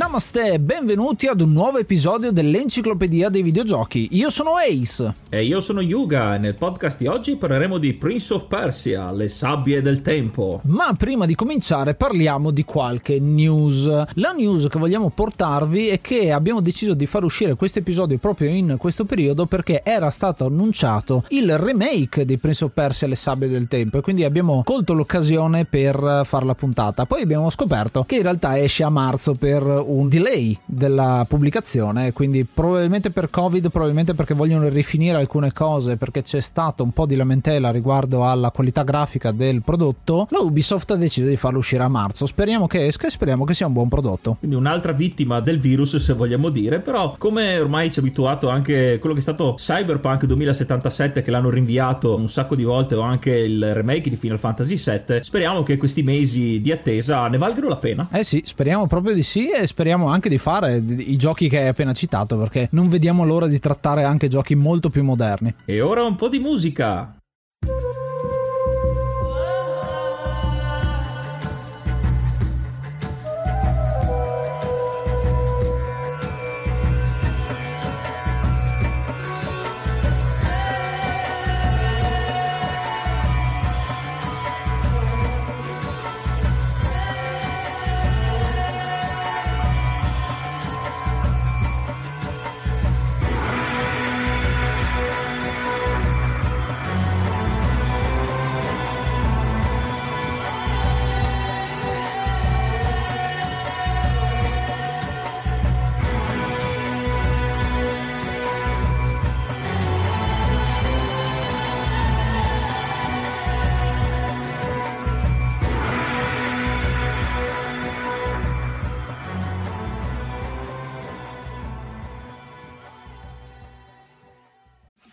Namaste e benvenuti ad un nuovo episodio dell'Enciclopedia dei Videogiochi. Io sono Ace. E io sono Yuga e nel podcast di oggi parleremo di Prince of Persia, le sabbie del tempo. Ma prima di cominciare parliamo di qualche news. La news che vogliamo portarvi è che abbiamo deciso di far uscire questo episodio proprio in questo periodo perché era stato annunciato il remake di Prince of Persia, le sabbie del tempo e quindi abbiamo colto l'occasione per fare la puntata. Poi abbiamo scoperto che in realtà esce a marzo per un delay della pubblicazione, quindi probabilmente per Covid, probabilmente perché vogliono rifinire alcune cose, perché c'è stato un po' di lamentela riguardo alla qualità grafica del prodotto, la Ubisoft ha deciso di farlo uscire a marzo. Speriamo che esca e speriamo che sia un buon prodotto. Quindi un'altra vittima del virus, se vogliamo dire, però come ormai ci è abituato anche quello che è stato Cyberpunk 2077 che l'hanno rinviato un sacco di volte o anche il remake di Final Fantasy VII, speriamo che questi mesi di attesa ne valgano la pena. Eh sì, speriamo proprio di sì e speriamo anche di fare i giochi che hai appena citato perché non vediamo l'ora di trattare anche giochi molto più moderni. E ora un po' di musica.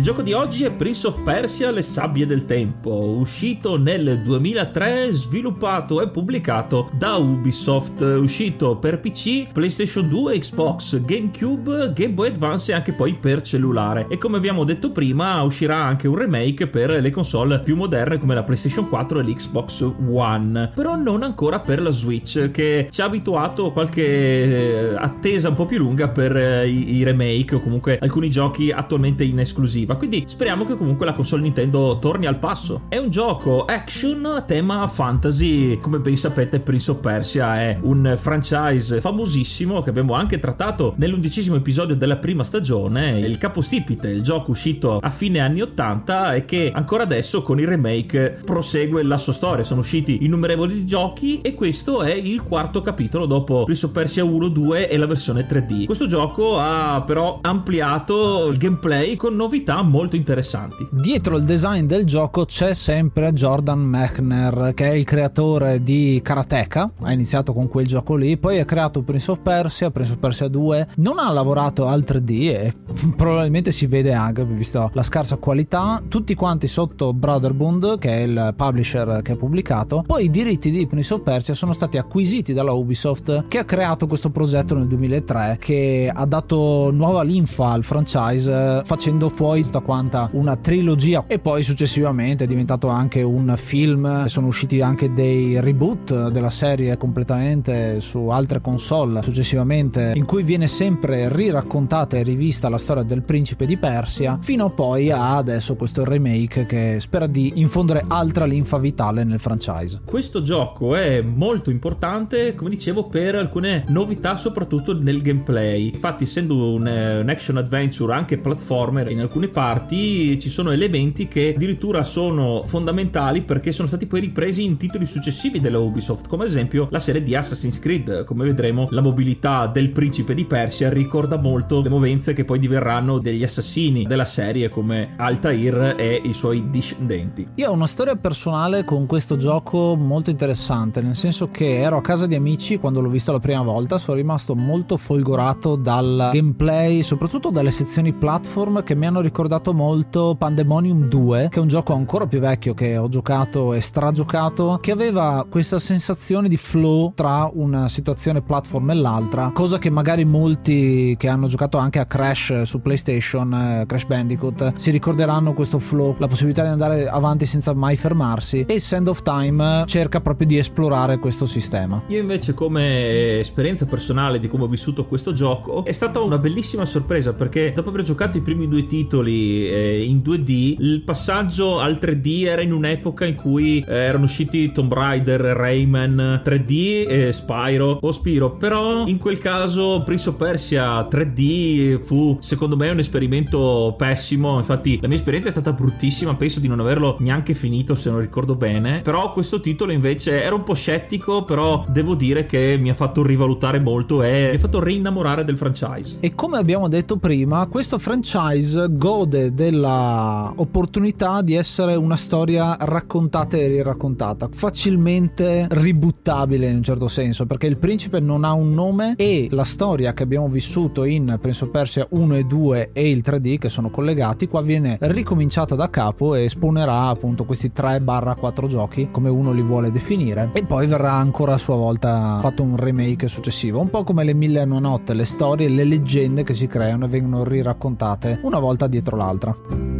Il gioco di oggi è Prince of Persia Le sabbie del tempo, uscito nel 2003, sviluppato e pubblicato da Ubisoft, uscito per PC, PlayStation 2, Xbox, GameCube, Game Boy Advance e anche poi per cellulare. E come abbiamo detto prima, uscirà anche un remake per le console più moderne come la PlayStation 4 e l'Xbox One, però non ancora per la Switch, che ci ha abituato a qualche eh, attesa un po' più lunga per eh, i, i remake o comunque alcuni giochi attualmente in esclusiva esclusiva. Quindi speriamo che comunque la console Nintendo torni al passo. È un gioco action a tema fantasy. Come ben sapete, Prince of Persia è un franchise famosissimo che abbiamo anche trattato nell'undicesimo episodio della prima stagione. Il capostipite, il gioco uscito a fine anni 80 e che ancora adesso con il remake prosegue la sua storia. Sono usciti innumerevoli giochi e questo è il quarto capitolo dopo Prince of Persia 1, 2 e la versione 3D. Questo gioco ha però ampliato il gameplay con novità molto interessanti. Dietro il design del gioco c'è sempre Jordan Mechner, che è il creatore di Karateka, ha iniziato con quel gioco lì, poi ha creato Prince of Persia, Prince of Persia 2, non ha lavorato al 3D e probabilmente si vede anche, visto la scarsa qualità, tutti quanti sotto Brotherbund, che è il publisher che ha pubblicato, poi i diritti di Prince of Persia sono stati acquisiti dalla Ubisoft, che ha creato questo progetto nel 2003, che ha dato nuova linfa al franchise, facendo fuori tutta quanta una trilogia e poi successivamente è diventato anche un film, sono usciti anche dei reboot della serie completamente su altre console successivamente, in cui viene sempre riraccontata e rivista la storia del principe di Persia, fino poi a adesso questo remake che spera di infondere altra linfa vitale nel franchise. Questo gioco è molto importante, come dicevo, per alcune novità, soprattutto nel gameplay. Infatti, essendo un, un action adventure anche platformer in alcune parti, ci sono elementi che addirittura sono fondamentali perché sono stati poi ripresi in titoli successivi della Ubisoft, come ad esempio la serie di Assassin's Creed. Come vedremo, la mobilità del principe di Persia ricorda molto le movenze che poi diverranno degli assassini della serie come Altair e i suoi discendenti. Io ho una storia personale con questo gioco molto interessante, nel senso che ero a casa di amici quando l'ho visto la prima volta, sono rimasto molto folgorato dal gameplay, soprattutto dalle sezioni platform che mi hanno ricordato molto Pandemonium 2, che è un gioco ancora più vecchio che ho giocato e stragiocato, che aveva questa sensazione di flow tra una situazione platform e l'altra, cosa che magari molti che hanno giocato anche a Crash su PlayStation, eh, Crash Bandicoot, si ricorderanno questo flow, la possibilità di andare avanti senza mai fermarsi e Sand of Time cerca proprio di esplorare questo sistema. Io invece come esperienza personale di come ho vissuto questo gioco è stata una bellissima sorpresa perché dopo aver giocato i primi due titoli eh, in 2D, il passaggio al 3D era in un'epoca in cui eh, erano usciti Tomb Raider, Rayman 3D e Spyro o Spiro, però in quel caso Prince of Persia 3D fu secondo me un esperimento pessimo, infatti la mia esperienza è stata bruttissima, penso di non averlo neanche finito se non ricordo bene, però questo titolo invece era un po' scettico, però devo dire che mi ha fatto rivalutare molto e mi ha fatto rinnamorare del franchise. E come abbiamo detto prima, questo franchise gode della opportunità di essere una storia raccontata e riraccontata, facilmente ributtabile in un certo senso, perché il principe non ha un nome e la storia che abbiamo vissuto in Prince of Persia 1 e 2 e il 3D che sono collegati, qua viene ricominciata da capo e spawnerà appunto questi 3-4 giochi come uno li vuole definire e poi verrà ancora a sua volta fatto un remake successivo, un po' come le mille e una notte, le storie, le leggende che si creano e vengono riraccontate una volta dietro l'altra.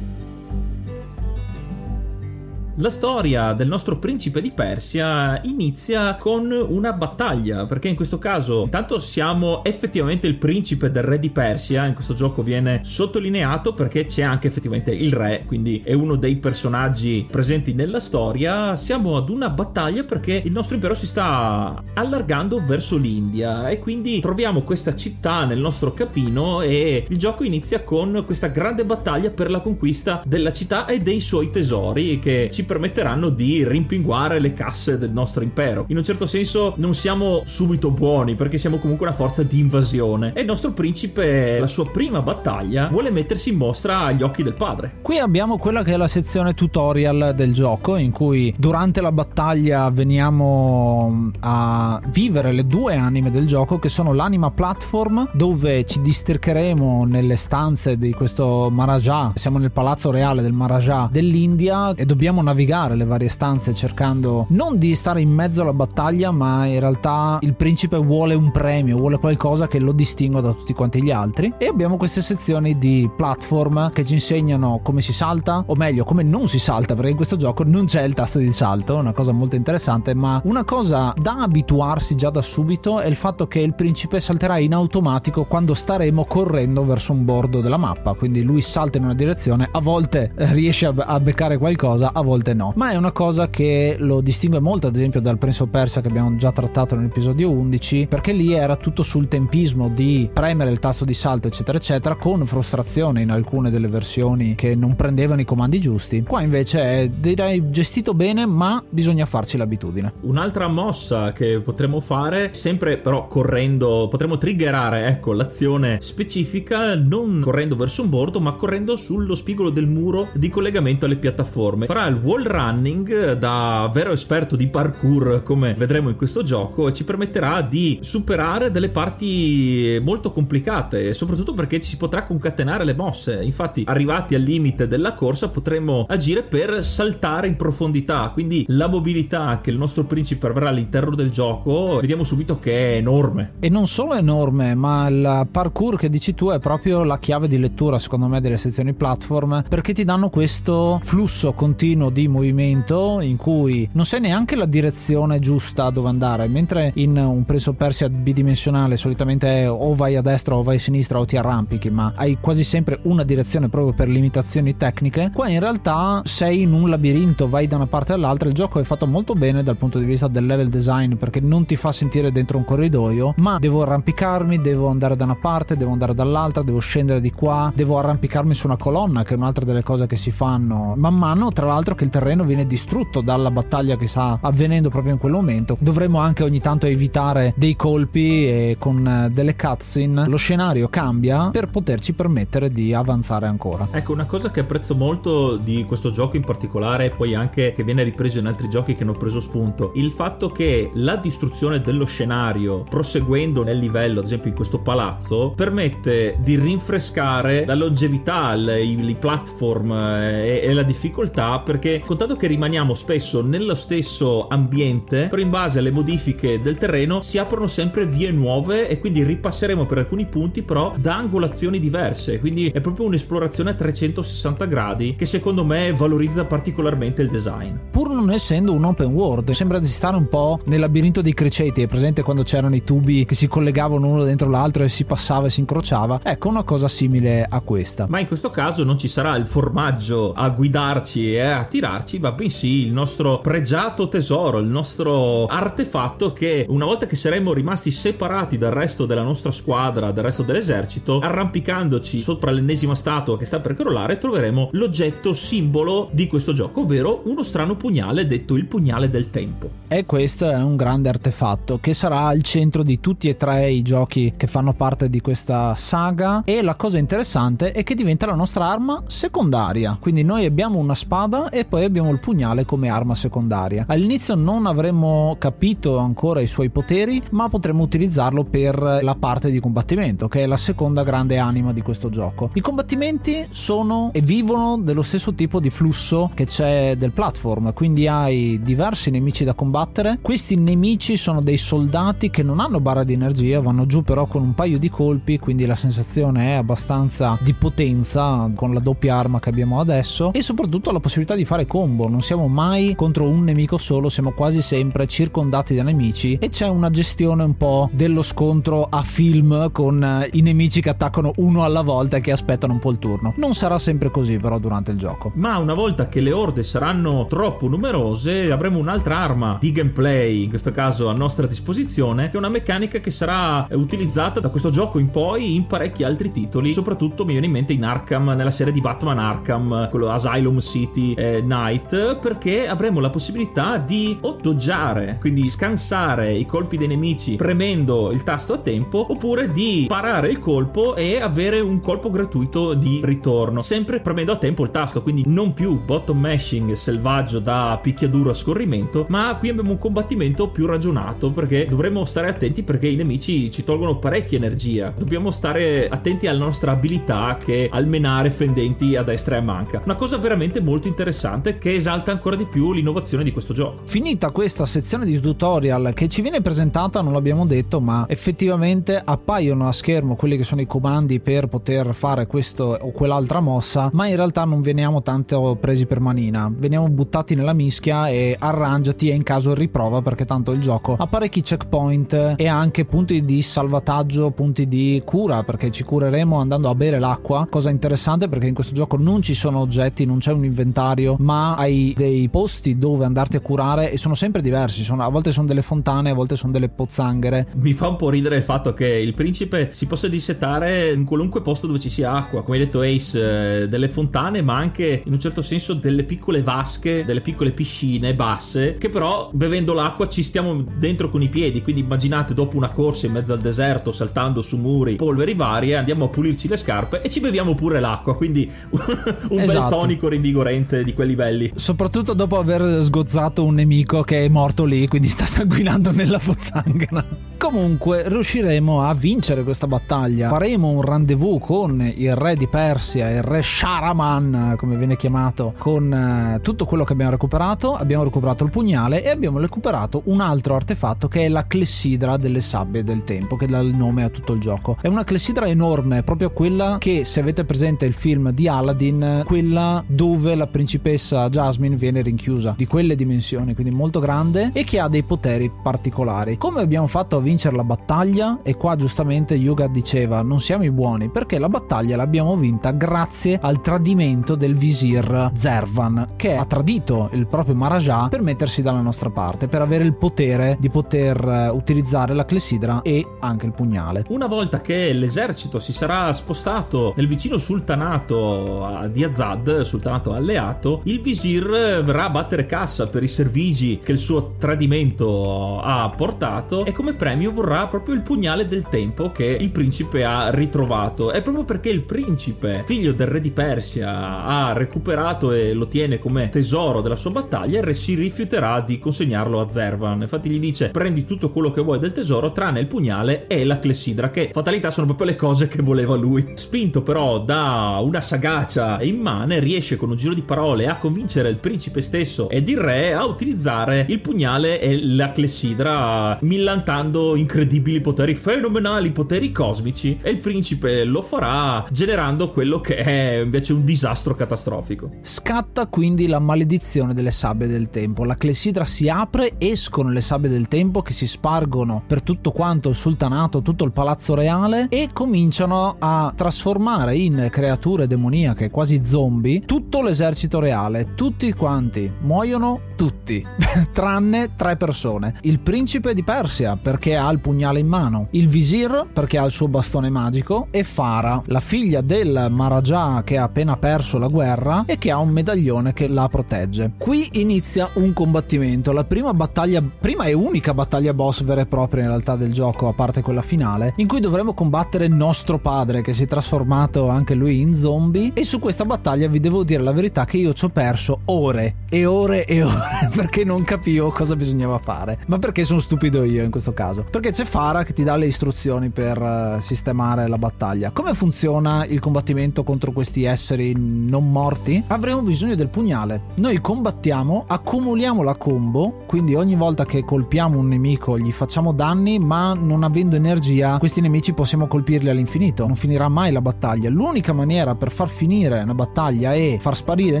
La storia del nostro principe di Persia inizia con una battaglia, perché in questo caso intanto siamo effettivamente il principe del re di Persia, in questo gioco viene sottolineato perché c'è anche effettivamente il re, quindi è uno dei personaggi presenti nella storia. Siamo ad una battaglia perché il nostro impero si sta allargando verso l'India e quindi troviamo questa città nel nostro capino e il gioco inizia con questa grande battaglia per la conquista della città e dei suoi tesori che ci permetteranno di rimpinguare le casse del nostro impero. In un certo senso non siamo subito buoni perché siamo comunque una forza di invasione e il nostro principe, la sua prima battaglia, vuole mettersi in mostra agli occhi del padre. Qui abbiamo quella che è la sezione tutorial del gioco in cui durante la battaglia veniamo a vivere le due anime del gioco che sono l'anima platform dove ci districheremo nelle stanze di questo Maharaja, siamo nel palazzo reale del Maharaja dell'India e dobbiamo navigare navigare le varie stanze cercando non di stare in mezzo alla battaglia, ma in realtà il principe vuole un premio, vuole qualcosa che lo distingua da tutti quanti gli altri. E abbiamo queste sezioni di platform che ci insegnano come si salta, o meglio, come non si salta, perché in questo gioco non c'è il tasto di salto, una cosa molto interessante, ma una cosa da abituarsi già da subito è il fatto che il principe salterà in automatico quando staremo correndo verso un bordo della mappa, quindi lui salta in una direzione, a volte riesce a beccare qualcosa, a volte no. Ma è una cosa che lo distingue molto, ad esempio, dal Prince of Persia che abbiamo già trattato nell'episodio 11, perché lì era tutto sul tempismo di premere il tasto di salto, eccetera, eccetera, con frustrazione in alcune delle versioni che non prendevano i comandi giusti. Qua invece è direi gestito bene, ma bisogna farci l'abitudine. Un'altra mossa che potremmo fare, sempre però correndo, potremmo triggerare ecco l'azione specifica non correndo verso un bordo, ma correndo sullo spigolo del muro di collegamento alle piattaforme. Farà il wall running da vero esperto di parkour, come vedremo in questo gioco, e ci permetterà di superare delle parti molto complicate, soprattutto perché ci si potrà concatenare le mosse. Infatti, arrivati al limite della corsa, potremo agire per saltare in profondità. Quindi la mobilità che il nostro principe avrà all'interno del gioco, vediamo subito che è enorme. E non solo enorme, ma il parkour che dici tu è proprio la chiave di lettura, secondo me, delle sezioni platform, perché ti danno questo flusso continuo di movimento in cui non sai neanche la direzione giusta dove andare, mentre in un preso persia bidimensionale solitamente è o vai a destra o vai a sinistra o ti arrampichi, ma hai quasi sempre una direzione proprio per limitazioni tecniche. Qua in realtà sei in un labirinto, vai da una parte all'altra, il gioco è fatto molto bene dal punto di vista del level design perché non ti fa sentire dentro un corridoio, ma devo arrampicarmi, devo andare da una parte, devo andare dall'altra, devo scendere di qua, devo arrampicarmi su una colonna, che è un'altra delle cose che si fanno man mano, tra l'altro che il terreno viene distrutto dalla battaglia che sta avvenendo proprio in quel momento. Dovremmo anche ogni tanto evitare dei colpi e con eh, delle cutscene lo scenario cambia per poterci permettere di avanzare ancora. Ecco, una cosa che apprezzo molto di questo gioco in particolare, poi anche che viene ripreso in altri giochi che hanno preso spunto, il fatto che la distruzione dello scenario proseguendo nel livello, ad esempio in questo palazzo, permette di rinfrescare la longevità, i, platform eh, e, e la difficoltà, perché contato che rimaniamo spesso nello stesso ambiente, però in base alle modifiche del terreno si aprono sempre vie nuove e quindi ripasseremo per alcuni punti però da angolazioni diverse, quindi è proprio un'esplorazione a 360 gradi che secondo me valorizza particolarmente il design. Pur non essendo un open world, sembra di stare un po' nel labirinto dei criceti, è presente quando c'erano i tubi che si collegavano uno dentro l'altro e si passava e si incrociava? Ecco, una cosa simile a questa. Ma in questo caso non ci sarà il formaggio a guidarci e a tirarci, ma bensì il nostro pregiato tesoro, il nostro artefatto che una volta che saremmo rimasti separati dal resto della nostra squadra, dal resto dell'esercito, arrampicandoci sopra l'ennesima statua che sta per crollare, troveremo l'oggetto simbolo di questo gioco, ovvero uno strano pugnale detto il pugnale del tempo. E questo è un grande artefatto che sarà al centro di tutti e tre i giochi che fanno parte di questa saga e la cosa interessante è che diventa la nostra arma secondaria. Quindi noi abbiamo una spada e poi abbiamo il pugnale come arma secondaria. All'inizio non avremmo capito ancora i suoi poteri, ma potremmo utilizzarlo per la parte di combattimento, che è la seconda grande anima di questo gioco. I combattimenti sono e vivono dello stesso tipo di flusso che c'è del platform, quindi hai diversi nemici da combattere. Questi nemici sono dei soldati che non hanno barra di energia, vanno giù però con un paio di colpi, quindi la sensazione è abbastanza di potenza con la doppia arma che abbiamo adesso e soprattutto la possibilità di fare combo. Non siamo mai contro un nemico solo, siamo quasi sempre circondati da nemici e c'è una gestione un po' dello scontro a film con eh, i nemici che attaccano uno alla volta e che aspettano un po' il turno. Non sarà sempre così però durante il gioco. Ma una volta che le orde saranno troppo numerose avremo un'altra arma di gameplay, in questo caso a nostra disposizione, che è una meccanica che sarà utilizzata da questo gioco in poi in parecchi altri titoli, soprattutto mi viene in mente in Arkham, nella serie di Batman Arkham, quello Asylum City eh, Night, perché avremo la possibilità di o doggiare, quindi scansare i colpi dei nemici premendo il tasto a tempo, oppure di parare il colpo e avere un colpo gratuito di ritorno, sempre premendo a tempo il tasto, quindi non più bottom mashing selvaggio da picchiaduro a scorrimento, ma qui abbiamo un combattimento più ragionato perché dovremmo stare attenti perché i nemici ci tolgono parecchia energia. Dobbiamo stare attenti alla nostra abilità che almenare fendenti a destra e a manca. Una cosa veramente molto interessante interessante che esalta ancora di più l'innovazione di questo gioco. Finita questa sezione di tutorial che ci viene presentata, non l'abbiamo detto, ma effettivamente appaiono a schermo quelli che sono i comandi per poter fare questo o quell'altra mossa, ma in realtà non veniamo tanto presi per manina, veniamo buttati nella mischia e arrangiati e in caso riprova perché tanto il gioco ha parecchi checkpoint e anche punti di salvataggio, punti di cura perché ci cureremo andando a bere l'acqua, cosa interessante perché in questo gioco non ci sono oggetti, non c'è un inventario, ma hai dei posti dove andarti a curare e sono sempre diversi, sono, a volte sono delle fontane, a volte sono delle pozzanghere. Mi fa un po' ridere il fatto che il principe si possa dissettare in qualunque posto dove ci sia acqua, come hai detto Ace, eh, delle fontane, ma anche in un certo senso delle piccole vasche, delle piccole piscine basse, che però bevendo l'acqua ci stiamo dentro con i piedi, quindi immaginate dopo una corsa in mezzo al deserto, saltando su muri, polveri varie, andiamo a pulirci le scarpe e ci beviamo pure l'acqua, quindi un esatto. bel tonico rinvigorente di quelli belli. Soprattutto dopo aver sgozzato un nemico che è morto lì, quindi sta sanguinando nella pozzanghera. Comunque riusciremo a vincere questa battaglia. Faremo un rendezvous con il re di Persia, il re Sharaman, come viene chiamato, con eh, tutto quello che abbiamo recuperato. Abbiamo recuperato il pugnale e abbiamo recuperato un altro artefatto che è la clessidra delle sabbie del tempo, che dà il nome a tutto il gioco. È una clessidra enorme, proprio quella che se avete presente il film di Aladdin, quella dove la principessa Jasmine viene rinchiusa, di quelle dimensioni, quindi molto grande e che ha dei poteri particolari. Come abbiamo fatto a vincere la battaglia e qua giustamente Yuga diceva non siamo i buoni perché la battaglia l'abbiamo vinta grazie al tradimento del visir Zervan che ha tradito il proprio Maharaja per mettersi dalla nostra parte per avere il potere di poter eh, utilizzare la clessidra e anche il pugnale. Una volta che l'esercito si sarà spostato nel vicino sultanato di Azad, sultanato alleato, il visir verrà a battere cassa per i servigi che il suo tradimento ha portato e come premio vorrà proprio il pugnale del tempo che il principe ha ritrovato. È proprio perché il principe, figlio del re di Persia, ha recuperato e lo tiene come tesoro della sua battaglia, il re si rifiuterà di consegnarlo a Zervan. Infatti gli dice prendi tutto quello che vuoi del tesoro tranne il pugnale e la clessidra che fatalità sono proprio le cose che voleva lui. Spinto però da una sagacia immane riesce con un giro di parole a convincere il principe stesso ed il re a utilizzare il pugnale e la clessidra millantando incredibili poteri fenomenali, poteri cosmici e il principe lo farà generando quello che è invece un disastro catastrofico. Scatta quindi la maledizione delle sabbie del tempo. La clessidra si apre, escono le sabbie del tempo che si spargono per tutto quanto il sultanato, tutto il palazzo reale e cominciano a trasformare in creature demoniache, quasi zombie, tutto l'esercito reale. Tutti quanti muoiono tutti, tranne tre persone. Il principe di Persia perché ha il pugnale in mano, il visir perché ha il suo bastone magico e Farah, la figlia del Maharaja che ha appena perso la guerra e che ha un medaglione che la protegge. Qui inizia un combattimento, la prima battaglia, prima e unica battaglia boss vera e propria in realtà del gioco, a parte quella finale, in cui dovremo combattere nostro padre che si è trasformato anche lui in zombie e su questa battaglia vi devo dire la verità che io ci ho perso ore e ore e ore perché non capivo cosa bisognava fare, ma perché sono stupido io in questo caso. Perché c'è Farah che ti dà le istruzioni per uh, sistemare la battaglia. Come funziona il combattimento contro questi esseri non morti? Avremo bisogno del pugnale. Noi combattiamo, accumuliamo la combo, quindi ogni volta che colpiamo un nemico gli facciamo danni, ma non avendo energia, questi nemici possiamo colpirli all'infinito. Non finirà mai la battaglia. L'unica maniera per far finire una battaglia e far sparire i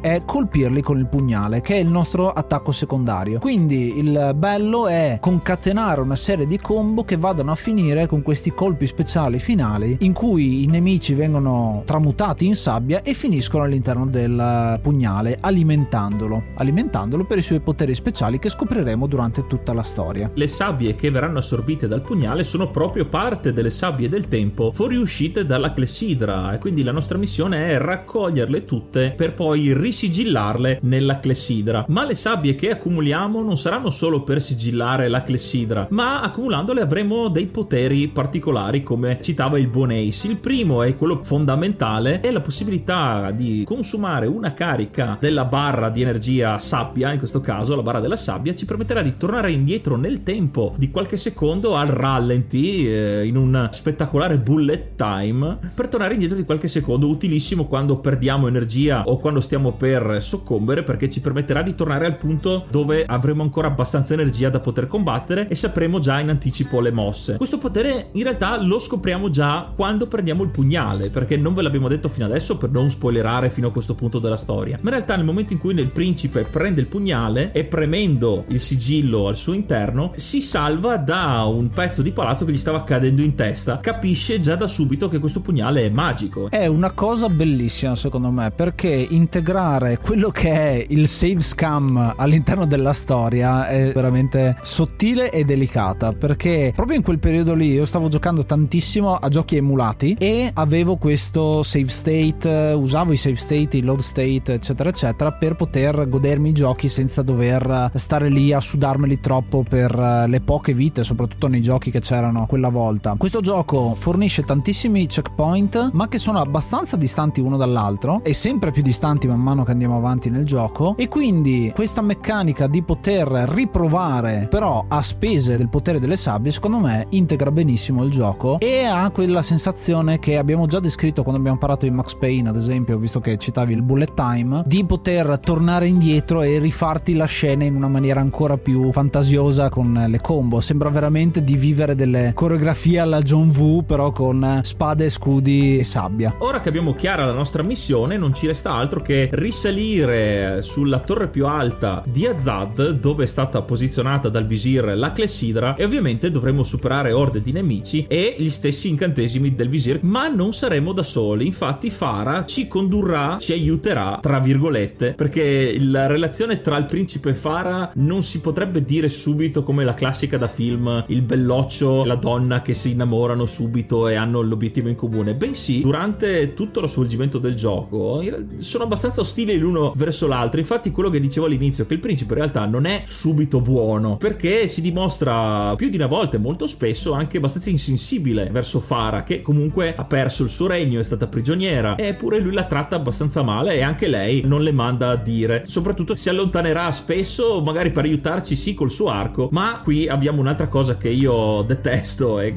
è colpirli con il pugnale, che è il nostro attacco secondario. Quindi il bello è concatenare una serie di combo che vadano a finire con questi colpi speciali finali in cui i nemici vengono tramutati in sabbia e finiscono all'interno del pugnale alimentandolo, alimentandolo per i suoi poteri speciali che scopriremo durante tutta la storia. Le sabbie che verranno assorbite dal pugnale sono proprio parte delle sabbie del tempo fuoriuscite dalla clessidra e quindi la nostra missione è raccoglierle tutte per poi risigillarle nella clessidra. Ma le sabbie che accumuliamo non saranno solo per sigillare la clessidra, ma accumulandole avremo dei poteri particolari come citava il buon Ace. Il primo è quello fondamentale, è la possibilità di consumare una carica della barra di energia sabbia, in questo caso la barra della sabbia, ci permetterà di tornare indietro nel tempo di qualche secondo al rallenti eh, in un spettacolare bullet time per tornare indietro di qualche secondo, utilissimo quando perdiamo energia o quando stiamo per soccombere perché ci permetterà di tornare al punto dove avremo ancora abbastanza energia da poter combattere e sapremo già in anticipo le mosse. Questo potere in realtà lo scopriamo già quando prendiamo il pugnale perché non ve l'abbiamo detto fino adesso per non spoilerare fino a questo punto della storia. Ma in realtà nel momento in cui il principe prende il pugnale e premendo il sigillo al suo interno si salva da un pezzo di palazzo che gli stava cadendo in testa. Capisce già da subito che questo pugnale è magico. È una cosa bellissima secondo me perché integrare quello che è il save scam all'interno della storia è veramente sottile e delicata perché proprio in quel periodo lì io stavo giocando tantissimo a giochi emulati e avevo questo save state, usavo i save state, i load state eccetera eccetera per poter godermi i giochi senza dover stare lì a sudarmeli troppo per le poche vite soprattutto nei giochi che c'erano quella volta. Questo gioco fornisce tantissimi checkpoint ma che sono abbastanza distanti uno dall'altro e sempre più distanti man mano che andiamo avanti nel gioco. E quindi questa meccanica di poter riprovare però a spese del potere delle sabbie secondo me integra benissimo il gioco e ha quella sensazione che abbiamo già descritto quando abbiamo parlato di Max Payne ad esempio visto che citavi il bullet time di poter tornare indietro e rifarti la scena in una maniera ancora più fantasiosa con le combo. Sembra veramente di vivere delle coreografie alla John Woo però con spade, scudi e sabbia. Ora che abbiamo chiara la nostra missione non ci resta altro che risalire sulla torre più alta di Azad dove è stata posizionata dal visir la clessidra e ovviamente dovremo superare orde di nemici e gli stessi incantesimi del visir ma non saremo da soli. Infatti Farah ci condurrà ci aiuterà tra virgolette perché la relazione tra il principe e Farah non si potrebbe dire subito come la classica da film il belloccio la donna che si innamorano subito e hanno l'obiettivo in comune bensì durante tutto lo svolgimento del gioco sono abbastanza ostili l'uno verso l'altro. Infatti quello che dicevo all'inizio che il principe in realtà non è subito buono perché si dimostra più di una volta e molto spesso anche abbastanza insensibile verso Farah che comunque ha perso il suo regno è stata prigioniera eppure lui la tratta abbastanza male e anche lei non le manda a dire. Soprattutto si allontanerà spesso magari per aiutarci sì col suo arco ma qui abbiamo un'altra cosa che io detesto e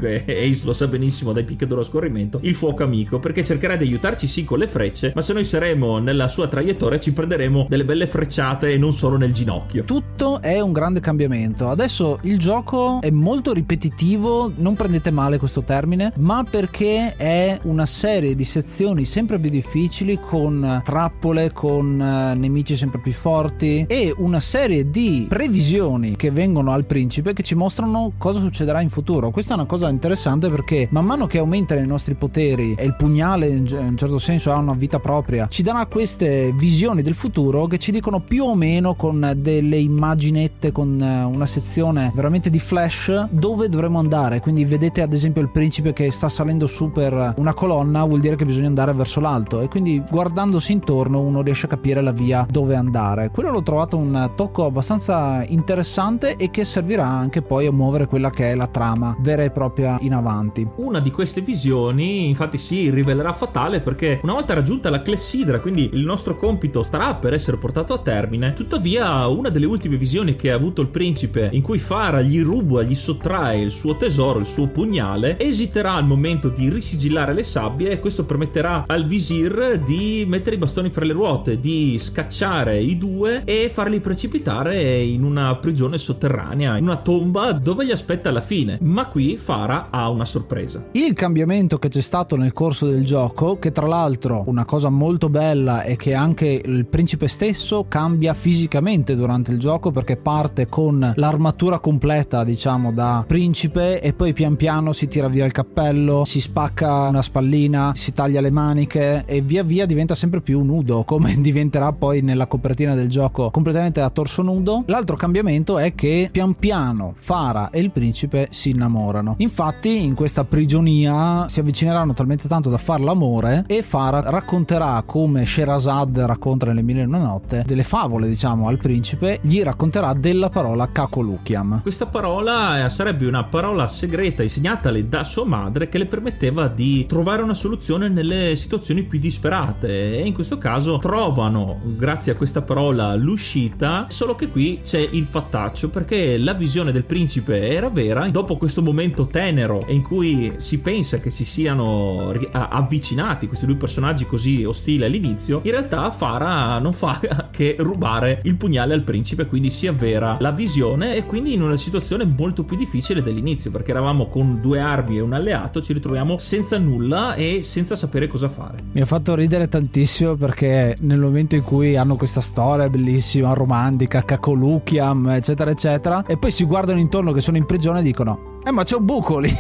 Ace lo sa benissimo dai picchi dello scorrimento il fuoco amico perché cercherà di aiutarci sì con le frecce ma se noi saremo nella sua traiettoria ci prenderemo delle belle frecciate e non solo nel ginocchio. Tutto è un grande cambiamento. Adesso il gioco è molto ripetitivo non prendete male questo termine ma perché è una serie di sezioni sempre più difficili con trappole con eh, nemici sempre più forti e una serie di previsioni che vengono al principe che ci mostrano cosa succederà in futuro. Questa è una cosa interessante perché man mano che aumentano i nostri poteri e il pugnale in un certo senso ha una vita propria ci darà queste visioni del futuro che ci dicono più o meno con delle immaginette con eh, una sezione veramente di flash dove dovremo andare. Quindi vedete ad esempio il principe che sta salendo su per una colonna vuol dire che bisogna andare verso l'alto. E quindi guardandosi intorno uno riesce a capire la via dove andare. Quello l'ho trovato un tocco abbastanza interessante e che servirà anche poi a muovere quella che è la trama vera e propria in avanti. Una di queste visioni infatti si rivelerà fatale perché una volta raggiunta la clessidra quindi il nostro compito starà per essere portato a termine. Tuttavia una delle ultime visioni che ha avuto il principe in cui Farah gli ruba gli sottrae il suo tesoro il suo pugnale esiterà al momento di risigillare le sabbie e questo permetterà al visir di mettere i bastoni fra le ruote di scacciare i due e farli precipitare in una prigione sotterranea in una tomba dove gli aspetta la fine. Ma qui Farah ha una sorpresa. Il cambiamento che c'è stato nel corso del gioco che tra l'altro una cosa molto bella è che anche il principe stesso cambia fisicamente durante il gioco perché parte con l'armatura completa diciamo da principe e poi pian piano si tira via il cappello si spacca una spallina si taglia le maniche e via via diventa sempre più nudo come diventerà poi nella copertina del gioco completamente a torso nudo. L'altro cambiamento è che pian piano Farah e il principe si innamorano. Infatti in questa prigionia si avvicineranno talmente tanto da far l'amore e Farah racconterà come Sherazad racconta nelle mille e una notte delle favole favole, diciamo, al principe, gli racconterà della parola Kakolukiam. Questa parola eh, sarebbe una parola segreta insegnatale da sua madre che le permetteva di trovare una soluzione nelle situazioni più disperate e in questo caso trovano, grazie a questa parola, l'uscita, solo che qui c'è il fattaccio perché la visione del principe era vera, dopo questo momento tenero in cui si pensa che si siano avvicinati questi due personaggi così ostili all'inizio, in realtà Farah non fa che rubare il pugnale al principe, quindi si avvera la visione e quindi in una situazione molto più difficile dell'inizio, perché eravamo con due armi e un alleato, ci ritroviamo senza nulla e senza sapere cosa fare. Mi ha fatto ridere tantissimo perché nel momento in cui hanno questa storia bellissima, romantica, cacoluchiam, eccetera, eccetera, e poi si guardano intorno che sono in prigione e dicono eh ma c'è un buco lì.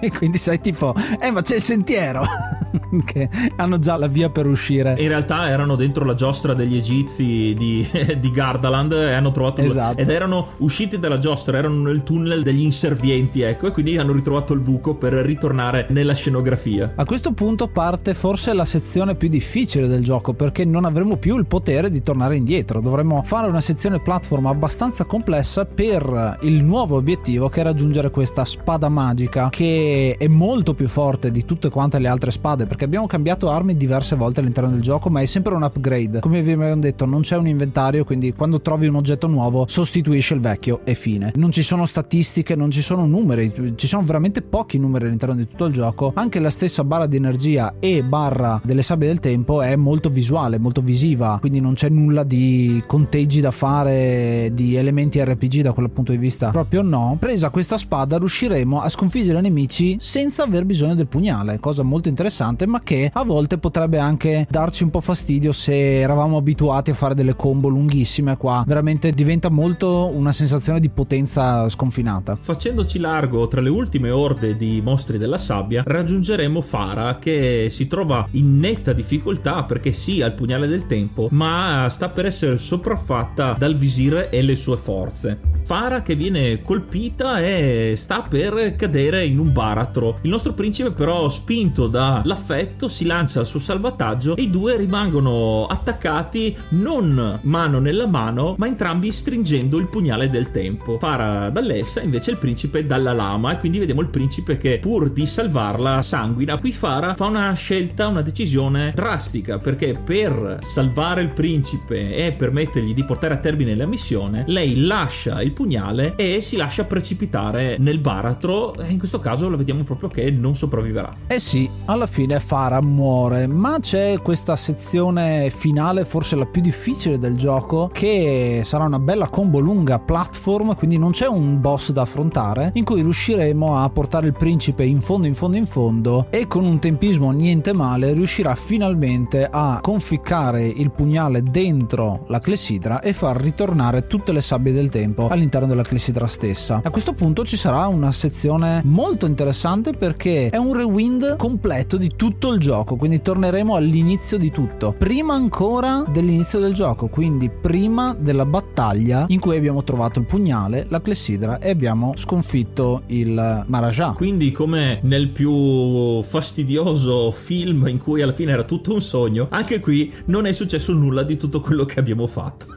E quindi sai tipo eh ma c'è il sentiero. Che hanno già la via per uscire. In realtà erano dentro la giostra degli egizi di, di Gardaland e hanno trovato esatto. ed erano usciti dalla giostra erano nel tunnel degli inservienti ecco e quindi hanno ritrovato il buco per ritornare nella scenografia. A questo punto parte forse la sezione più difficile del gioco perché non avremo più il potere di tornare indietro. Dovremmo fare una sezione platform abbastanza complessa per il nuovo obiettivo che è raggiungere questo questa spada magica che è molto più forte di tutte quante le altre spade perché abbiamo cambiato armi diverse volte all'interno del gioco ma è sempre un upgrade. Come vi abbiamo detto non c'è un inventario quindi quando trovi un oggetto nuovo sostituisce il vecchio e fine. Non ci sono statistiche non ci sono numeri ci sono veramente pochi numeri all'interno di tutto il gioco. Anche la stessa barra di energia e barra delle sabbie del tempo è molto visuale molto visiva quindi non c'è nulla di conteggi da fare di elementi RPG da quel punto di vista. Proprio no. Presa questa spada riusciremo a sconfiggere i nemici senza aver bisogno del pugnale, cosa molto interessante, ma che a volte potrebbe anche darci un po' fastidio se eravamo abituati a fare delle combo lunghissime. Qua veramente diventa molto una sensazione di potenza sconfinata. Facendoci largo tra le ultime orde di mostri della sabbia, raggiungeremo Fara che si trova in netta difficoltà perché sì ha il pugnale del tempo, ma sta per essere sopraffatta dal visire e le sue forze. Fara che viene colpita e sta per cadere in un baratro. Il nostro principe però spinto dall'affetto si lancia al suo salvataggio e i due rimangono attaccati non mano nella mano ma entrambi stringendo il pugnale del tempo. Fara dall'Elsa invece il principe dalla lama e quindi vediamo il principe che pur di salvarla sanguina. Qui Fara fa una scelta, una decisione drastica perché per salvare il principe e permettergli di portare a termine la missione lei lascia il pugnale e si lascia precipitare nel baratro e in questo caso la vediamo proprio che non sopravviverà. Eh sì, alla fine Farah muore, ma c'è questa sezione finale, forse la più difficile del gioco, che sarà una bella combo lunga platform, quindi non c'è un boss da affrontare, in cui riusciremo a portare il principe in fondo, in fondo, in fondo e con un tempismo niente male riuscirà finalmente a conficcare il pugnale dentro la clessidra e far ritornare tutte le sabbie del tempo all'interno della clessidra stessa. A questo punto ci sarà una sezione molto interessante perché è un rewind completo di tutto il gioco, quindi torneremo all'inizio di tutto. Prima ancora dell'inizio del gioco, quindi prima della battaglia in cui abbiamo trovato il pugnale, la clessidra e abbiamo sconfitto il Maharaja. Quindi come nel più fastidioso film in cui alla fine era tutto un sogno, anche qui non è successo nulla di tutto quello che abbiamo fatto.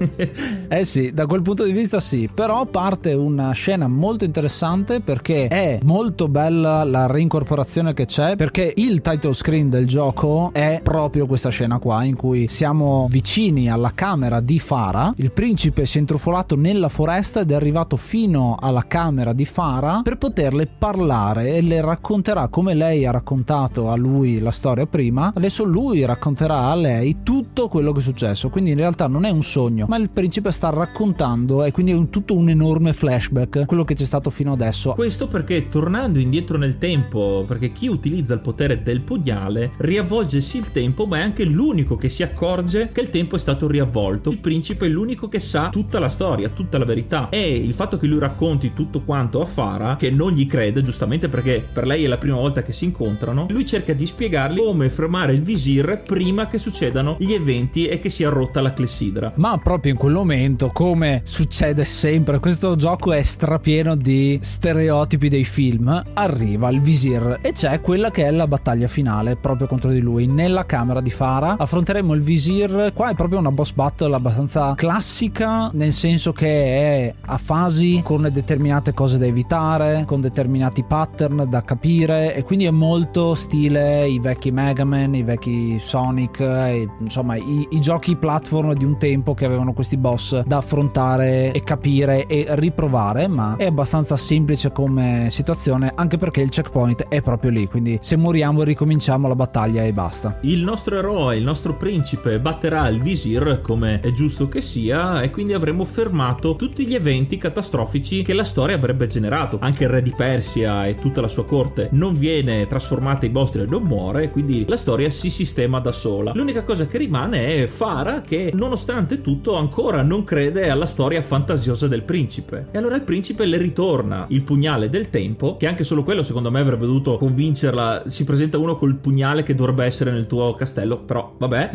eh sì, da quel punto di vista sì, però parte una scena molto interessante perché è molto bella la reincorporazione che c'è, perché il title screen del gioco è proprio questa scena qua in cui siamo vicini alla camera di Fara, il principe si è intrufolato nella foresta ed è arrivato fino alla camera di Fara per poterle parlare e le racconterà come lei ha raccontato a lui la storia prima, adesso lui racconterà a lei tutto quello che è successo, quindi in realtà non è un sogno, ma il principe sta raccontando e quindi è un, tutto un enorme flashback quello che c'è stato fino adesso. Questo perché tornando indietro nel tempo, perché chi utilizza il potere del pugnale riavvolge sì il tempo, ma è anche l'unico che si accorge che il tempo è stato riavvolto. Il principe è l'unico che sa tutta la storia, tutta la verità. E il fatto che lui racconti tutto quanto a Fara, che non gli crede, giustamente perché per lei è la prima volta che si incontrano, lui cerca di spiegargli come fermare il visir prima che succedano gli eventi e che sia rotta la clessidra. ma proprio in quel momento, come succede sempre, questo gioco è strapieno di stereotipi dei film, arriva il visir e c'è quella che è la battaglia finale proprio contro di lui nella camera di Fara. Affronteremo il visir, qua è proprio una boss battle abbastanza classica, nel senso che è a fasi con determinate cose da evitare, con determinati pattern da capire e quindi è molto stile i vecchi Mega Man, i vecchi Sonic, e, insomma i, i giochi platform di un tempo che avevano questi boss da affrontare e capire e riprovare, ma è abbastanza semplice come situazione anche perché il checkpoint è proprio lì, quindi se moriamo ricominciamo la battaglia e basta. Il nostro eroe, il nostro principe batterà il visir come è giusto che sia e quindi avremo fermato tutti gli eventi catastrofici che la storia avrebbe generato. Anche il re di Persia e tutta la sua corte non viene trasformata in mostri e non muore, quindi la storia si sistema da sola. L'unica cosa che rimane è Fara che nonostante tutto ancora non crede alla storia fantasiosa del principe. E allora il principe le ritorna il pugnale del tempo, che anche solo quello secondo me avrebbe dovuto convincerla. Si presenta uno col pugnale che dovrebbe essere nel tuo castello, però vabbè.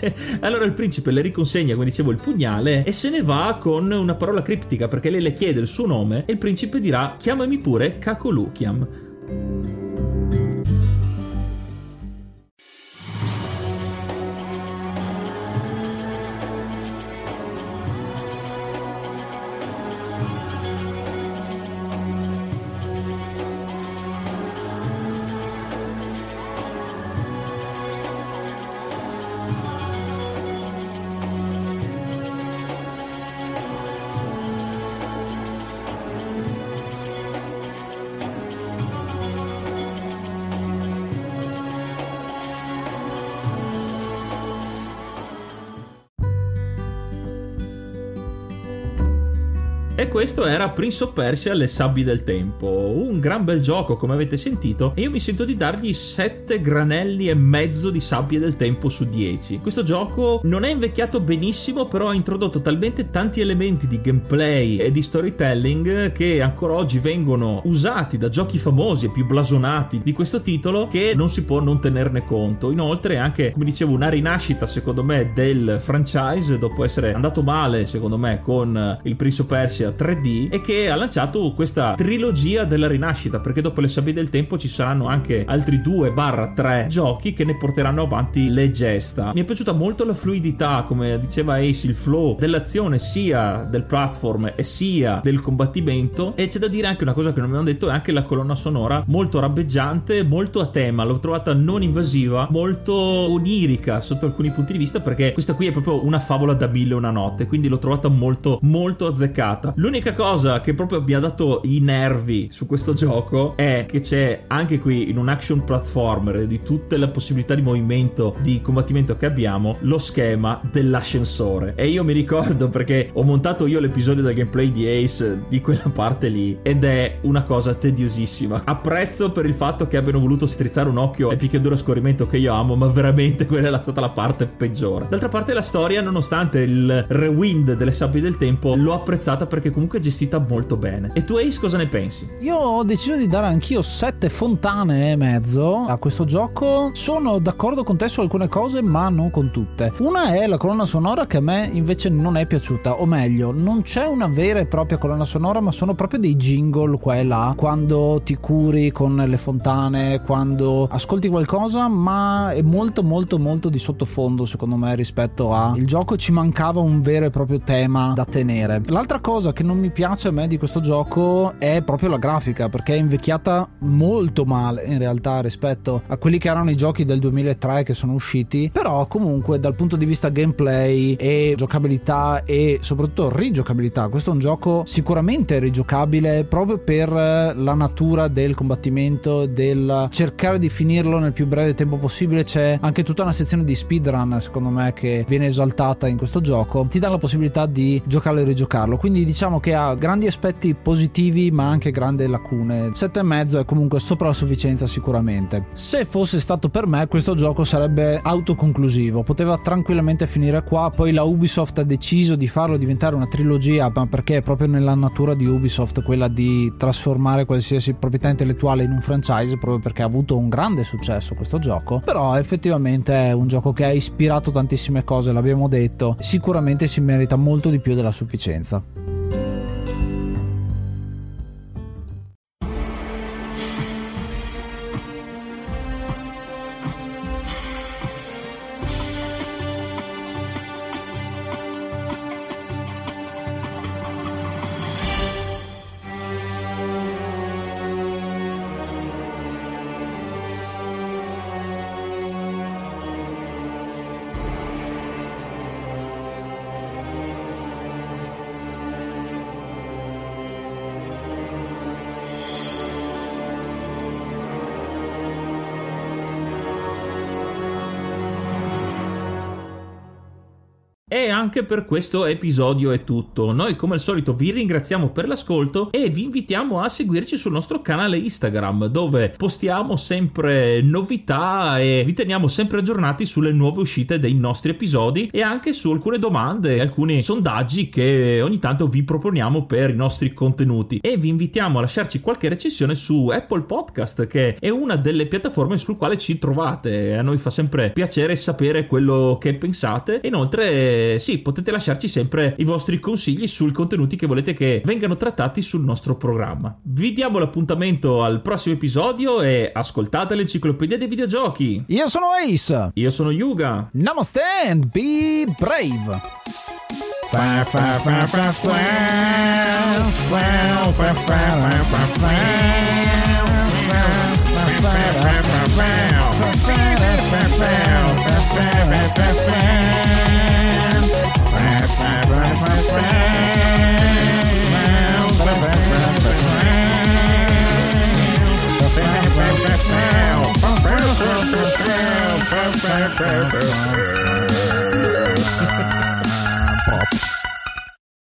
allora il principe le riconsegna, come dicevo, il pugnale e se ne va con una parola criptica perché lei le chiede il suo nome e il principe dirà chiamami pure Kakolukiam. Questo era Prince of Persia Le sabbie del tempo, un gran bel gioco come avete sentito e io mi sento di dargli 7 granelli e mezzo di sabbie del tempo su 10. Questo gioco non è invecchiato benissimo però ha introdotto talmente tanti elementi di gameplay e di storytelling che ancora oggi vengono usati da giochi famosi e più blasonati di questo titolo che non si può non tenerne conto. Inoltre anche, come dicevo, una rinascita secondo me del franchise dopo essere andato male secondo me con il Prince of Persia 3D e che ha lanciato questa trilogia della rinascita perché dopo le sabbie del tempo ci saranno anche altri 2-3 giochi che ne porteranno avanti le gesta. Mi è piaciuta molto la fluidità, come diceva Ace, il flow dell'azione sia del platform e sia del combattimento e c'è da dire anche una cosa che non abbiamo detto è anche la colonna sonora molto rabbeggiante, molto a tema, l'ho trovata non invasiva, molto onirica sotto alcuni punti di vista perché questa qui è proprio una favola da mille una notte, quindi l'ho trovata molto molto azzeccata. L'unica cosa che proprio mi ha dato i nervi su questo gioco è che c'è anche qui in un action platformer di tutte le possibilità di movimento, di combattimento che abbiamo, lo schema dell'ascensore. E io mi ricordo perché ho montato io l'episodio del gameplay di Ace di quella parte lì ed è una cosa tediosissima. Apprezzo per il fatto che abbiano voluto strizzare un occhio al picchiaduro a scorrimento che io amo, ma veramente quella è stata la parte peggiore. D'altra parte la storia, nonostante il rewind delle sabbie del tempo, l'ho apprezzata perché comunque è gestita molto bene. E tu Ace cosa ne pensi? Io ho deciso di dare anch'io sette fontane e mezzo a questo gioco. Sono d'accordo con te su alcune cose, ma non con tutte. Una è la colonna sonora che a me invece non è piaciuta, o meglio, non c'è una vera e propria colonna sonora, ma sono proprio dei jingle qua e là, quando ti curi con le fontane, quando ascolti qualcosa, ma è molto molto molto di sottofondo secondo me rispetto al gioco ci mancava un vero e proprio tema da tenere. L'altra cosa che non mi piace a me di questo gioco è proprio la grafica, perché è invecchiata molto male in realtà rispetto a quelli che erano i giochi del 2003 che sono usciti, però comunque dal punto di vista gameplay e giocabilità e soprattutto rigiocabilità, questo è un gioco sicuramente rigiocabile proprio per la natura del combattimento, del cercare di finirlo nel più breve tempo possibile. C'è anche tutta una sezione di speedrun, secondo me, che viene esaltata in questo gioco. Ti dà la possibilità di giocarlo e rigiocarlo. Quindi diciamo diciamo che ha grandi aspetti positivi ma anche grandi lacune. 7,5 è comunque sopra la sufficienza sicuramente. Se fosse stato per me questo gioco sarebbe autoconclusivo, poteva tranquillamente finire qua, poi la Ubisoft ha deciso di farlo diventare una trilogia, ma perché è proprio nella natura di Ubisoft quella di trasformare qualsiasi proprietà intellettuale in un franchise, proprio perché ha avuto un grande successo questo gioco, però effettivamente è un gioco che ha ispirato tantissime cose, l'abbiamo detto, sicuramente si merita molto di più della sufficienza. Per questo episodio è tutto. Noi come al solito vi ringraziamo per l'ascolto e vi invitiamo a seguirci sul nostro canale Instagram dove postiamo sempre novità e vi teniamo sempre aggiornati sulle nuove uscite dei nostri episodi e anche su alcune domande alcuni sondaggi che ogni tanto vi proponiamo per i nostri contenuti. E vi invitiamo a lasciarci qualche recensione su Apple Podcast che è una delle piattaforme sul quale ci trovate. A noi fa sempre piacere sapere quello che pensate. Inoltre sì, potete lasciarci sempre i vostri consigli sui contenuti che volete che vengano trattati sul nostro programma. Vi diamo l'appuntamento al prossimo episodio e ascoltate l'enciclopedia dei videogiochi. Io sono Ace. Io sono Yuga. Namaste and be brave. Fair, Wow.